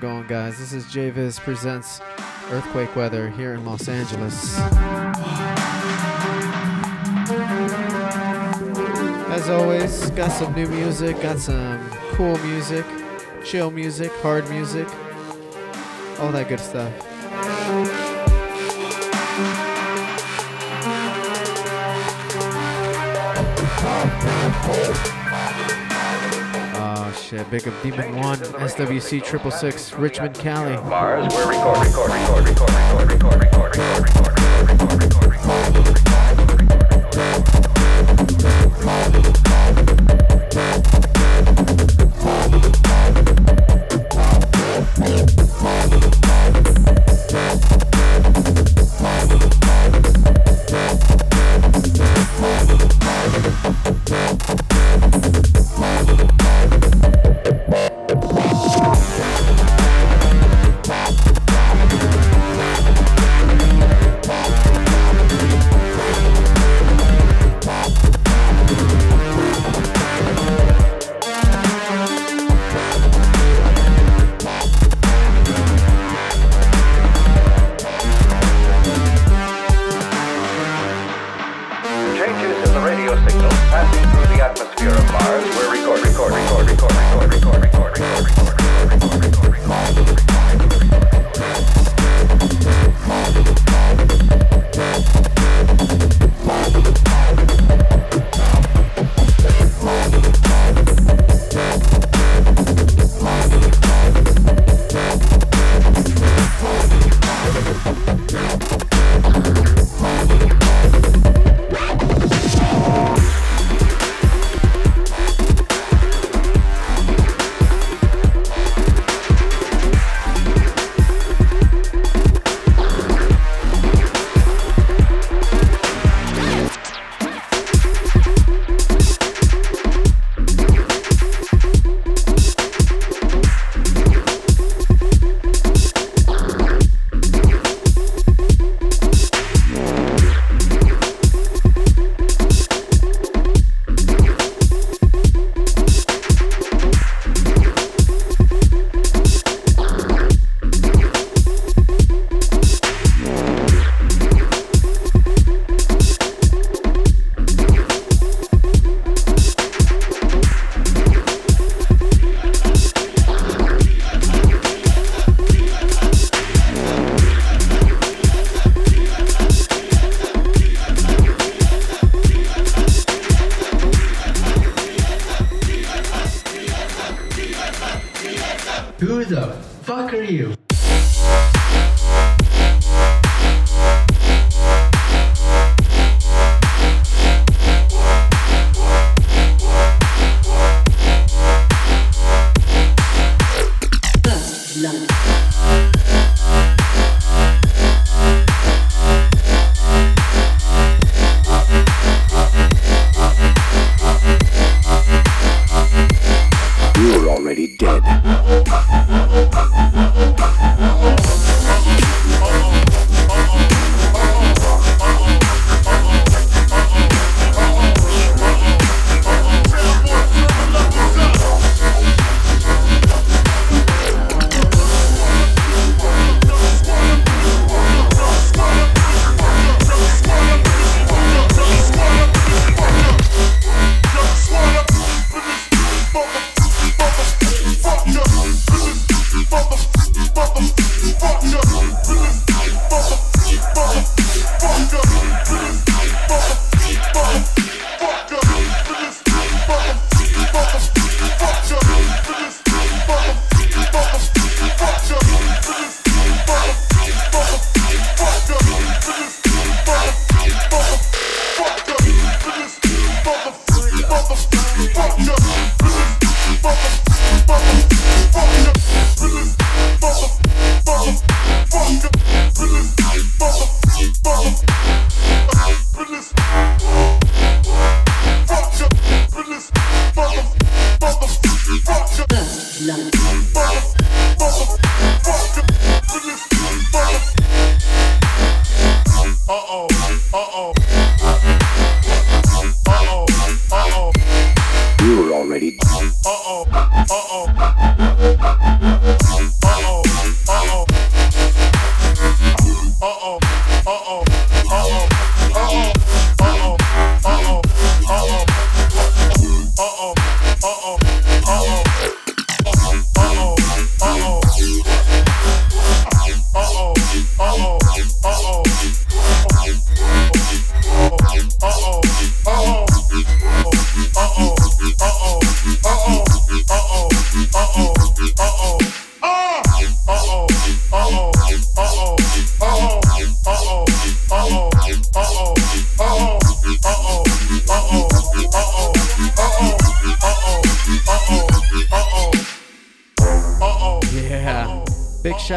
It going, guys? This is JVIZ presents Earthquake Weather here in Los Angeles. As always, got some new music, got some cool music, chill music, hard music, all that good stuff. Oh shit, big up Demon 1, SWC 666, Richmond, Cali. We're record, record, record, record, record, record, record, record, record, record,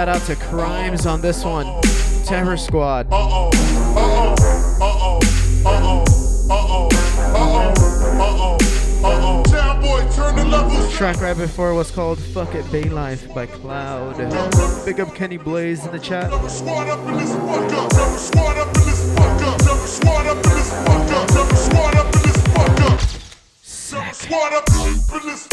Shout out to Crimes on this one. Terror Squad. Track right before was called Fuck It Bay Life by Cloud. Big up Kenny Blaze in the chat. Never swat up in this. Never swat up in this. Never swat up in this. Never swat up in this up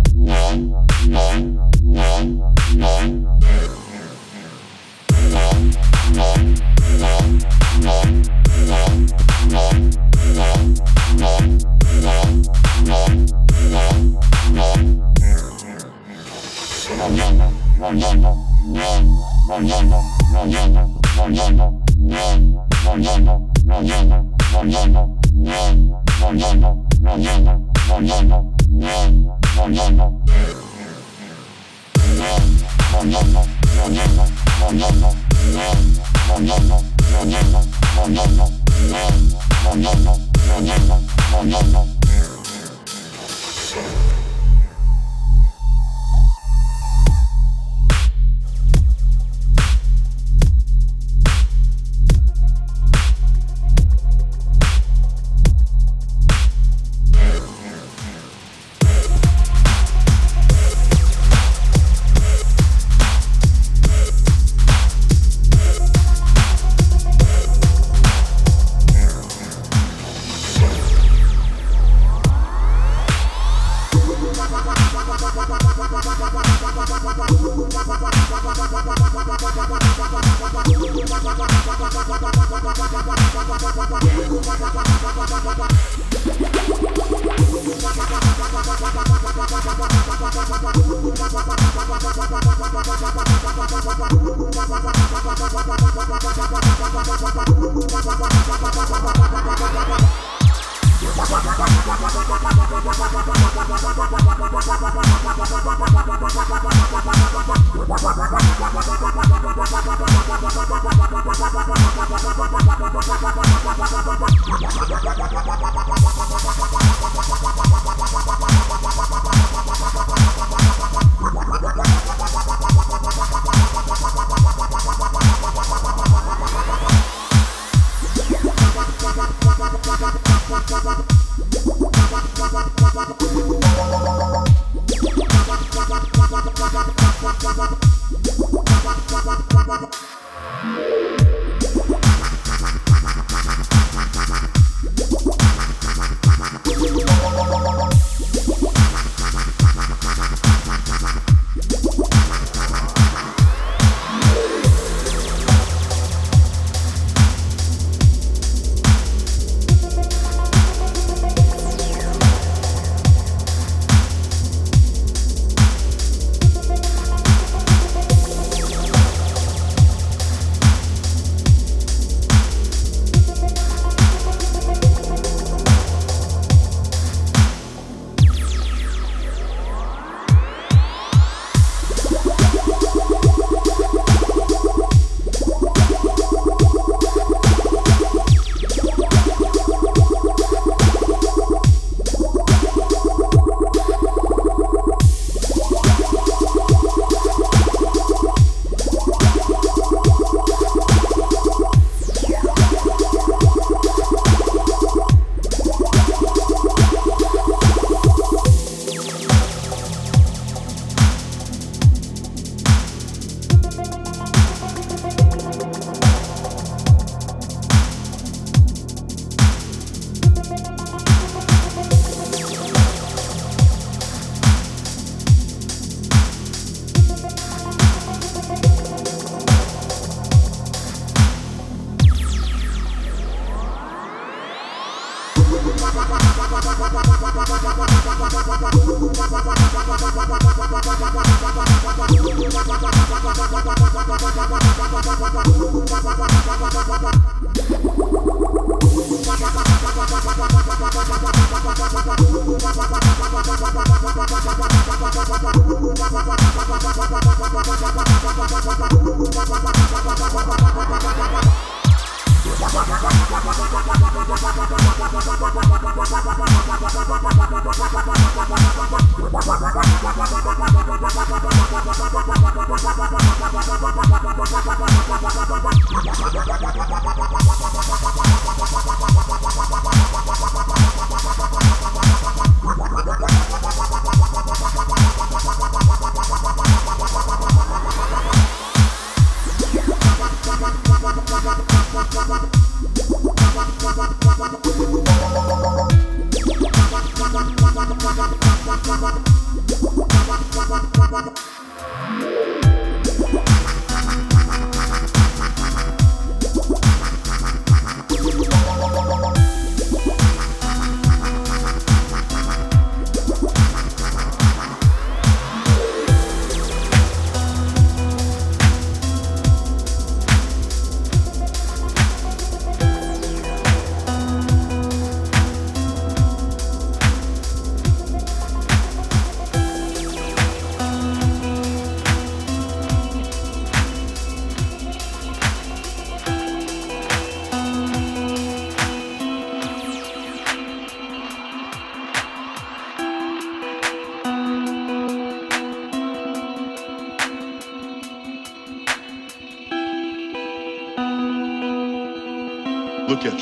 Yeah.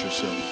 Look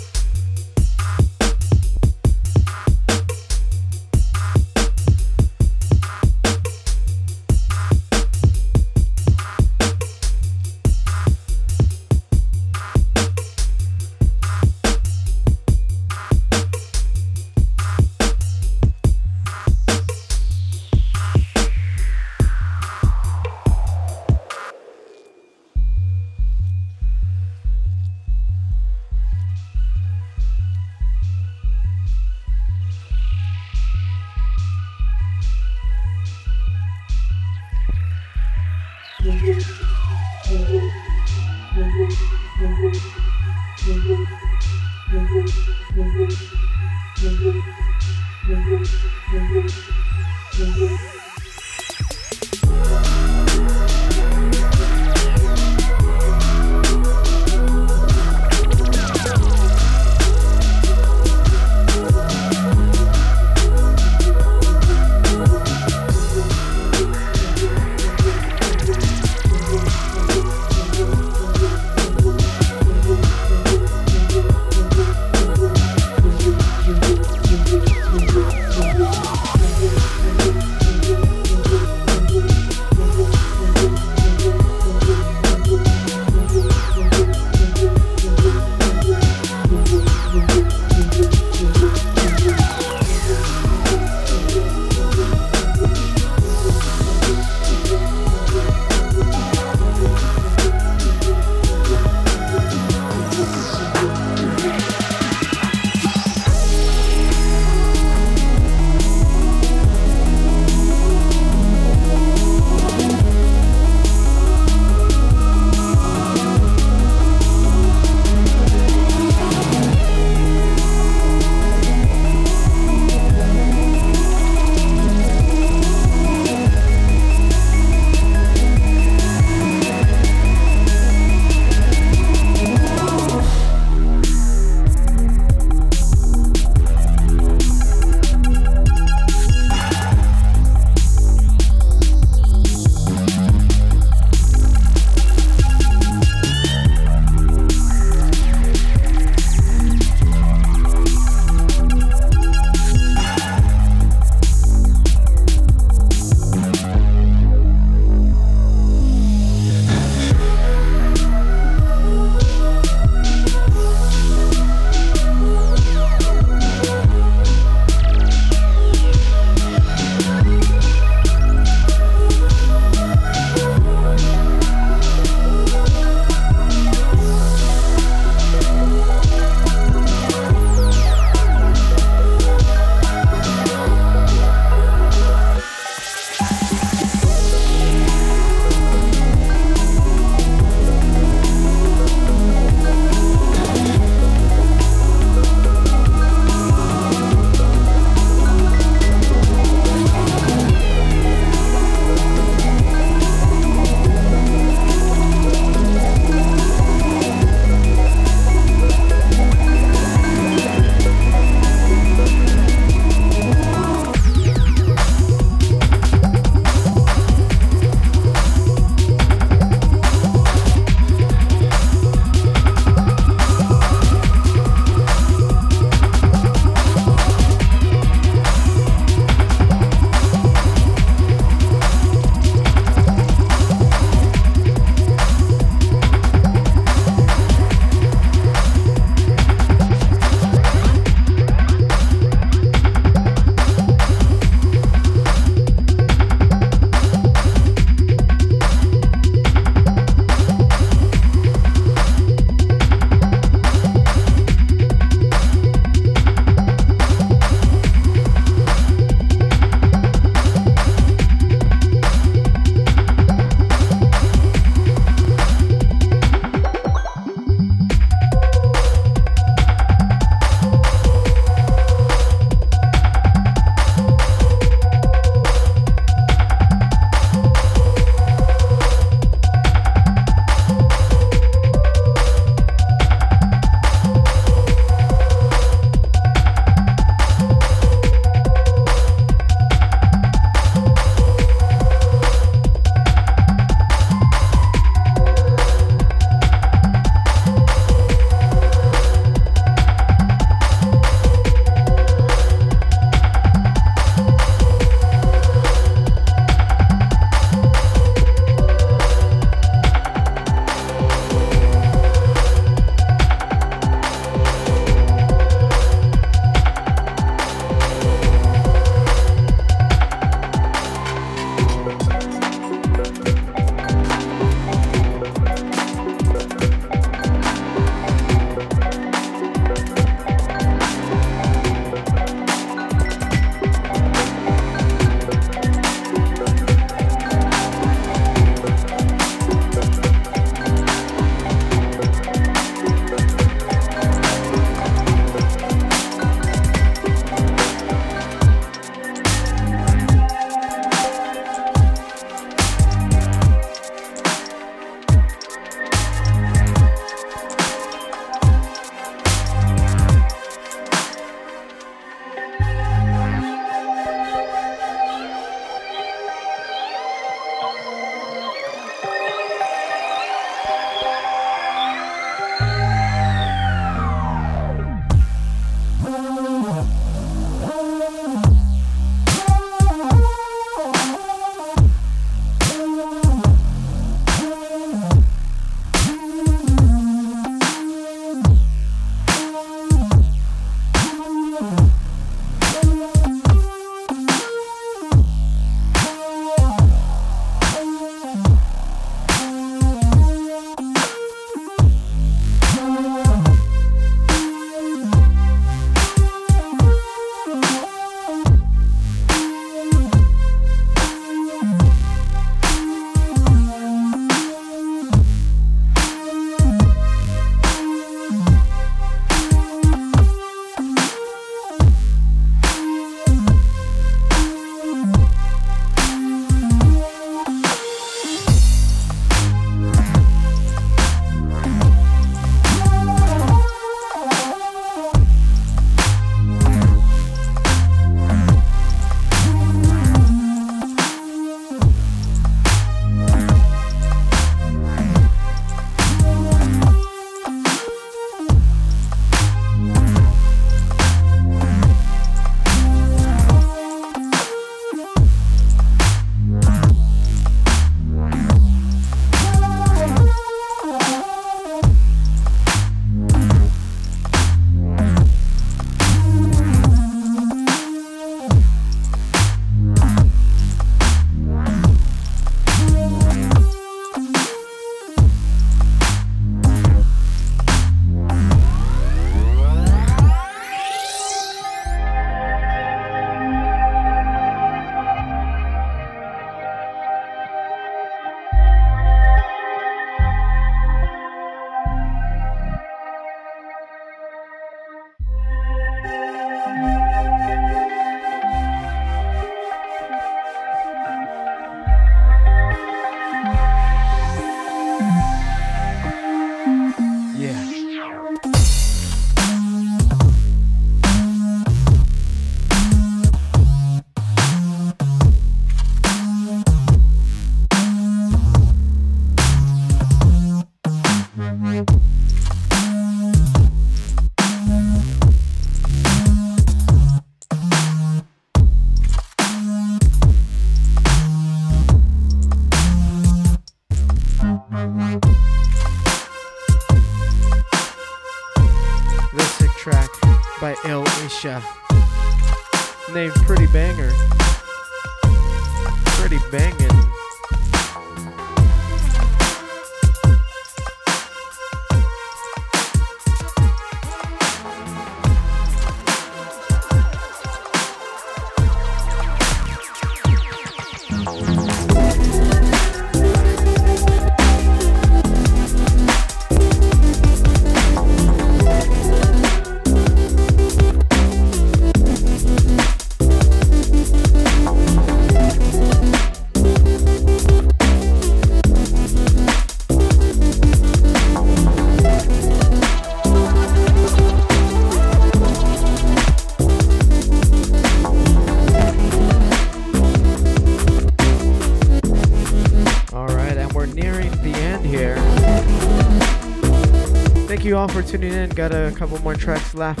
Thank you all for tuning in. Got a couple more tracks left.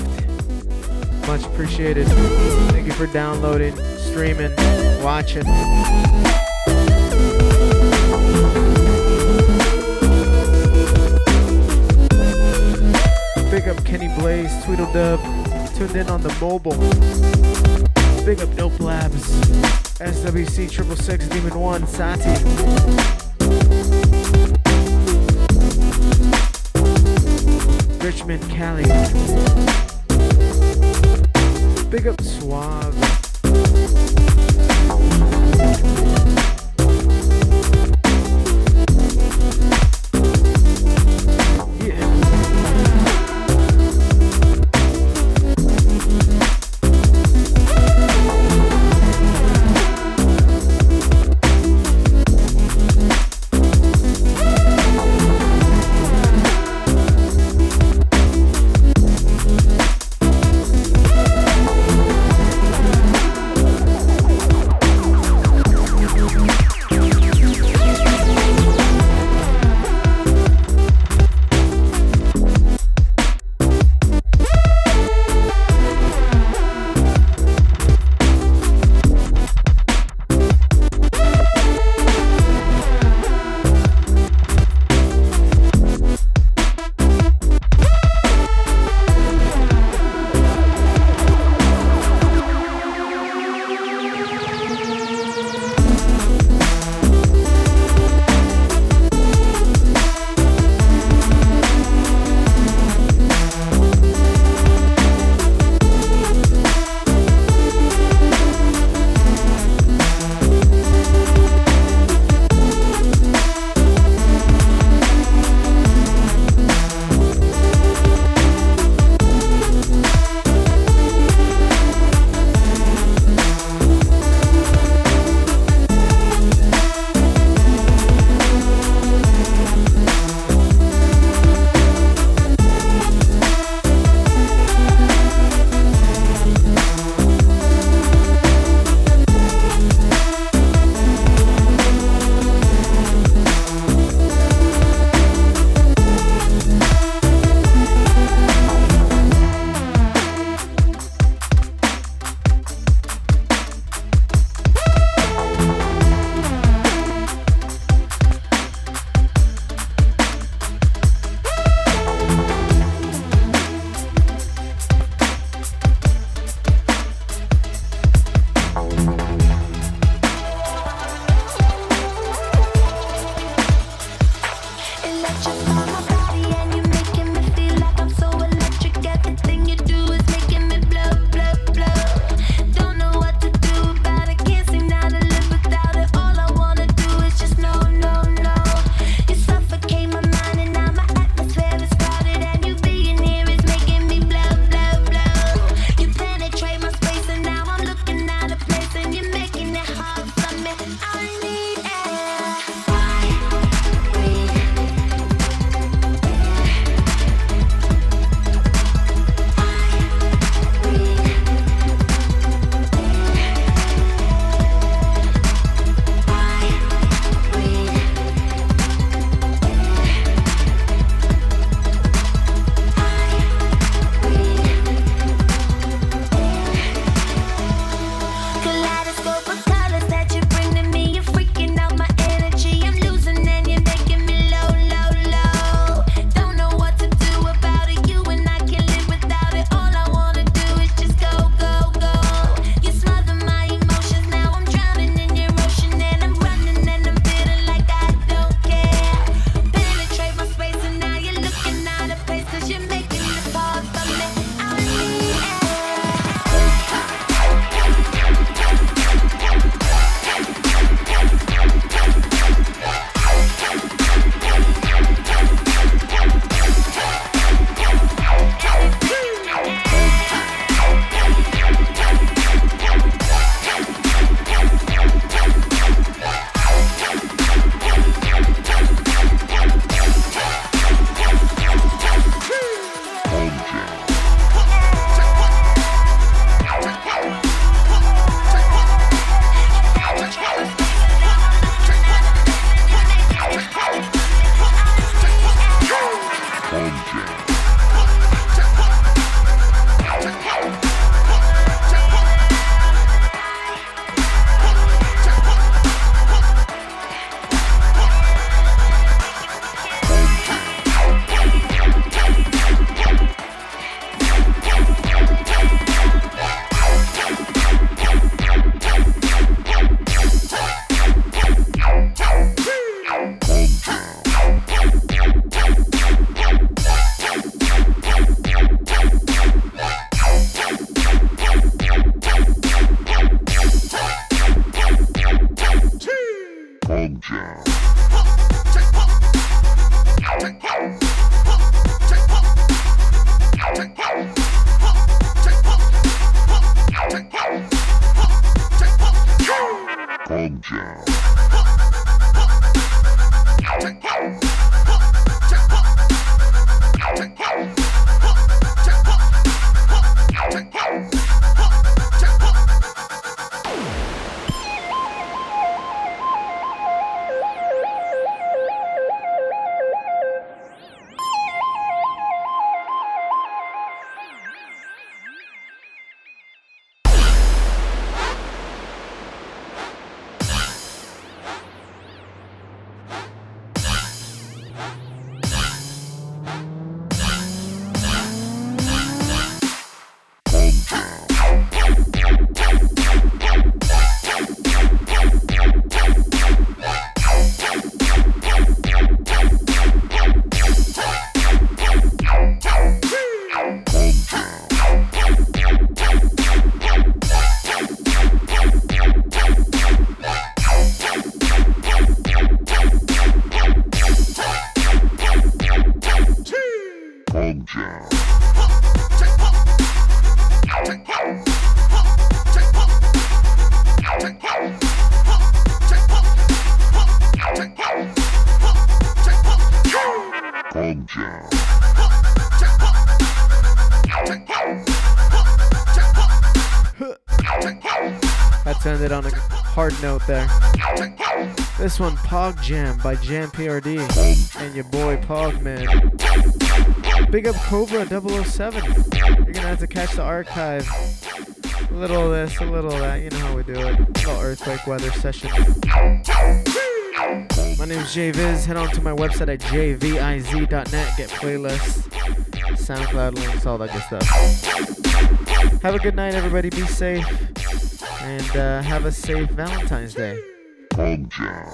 Much appreciated. Thank you for downloading, streaming, watching. Big up Kenny Blaze, Tweedledub, tuned in on the mobile. Big up Dope Labs, SWC Triple Six Demon One, Sati. Cali. Big up Suave. Jam by Jam PRD and your boy Pogman. Big up Cobra 007. You're gonna have to catch the archive. A little this, a little of that. You know how we do it. A little earthquake weather session. My name's JViz. Head on to my website at jviz.net. Get playlists, SoundCloud links, all that good stuff. Have a good night, everybody. Be safe. And uh, have a safe Valentine's Day. Jam.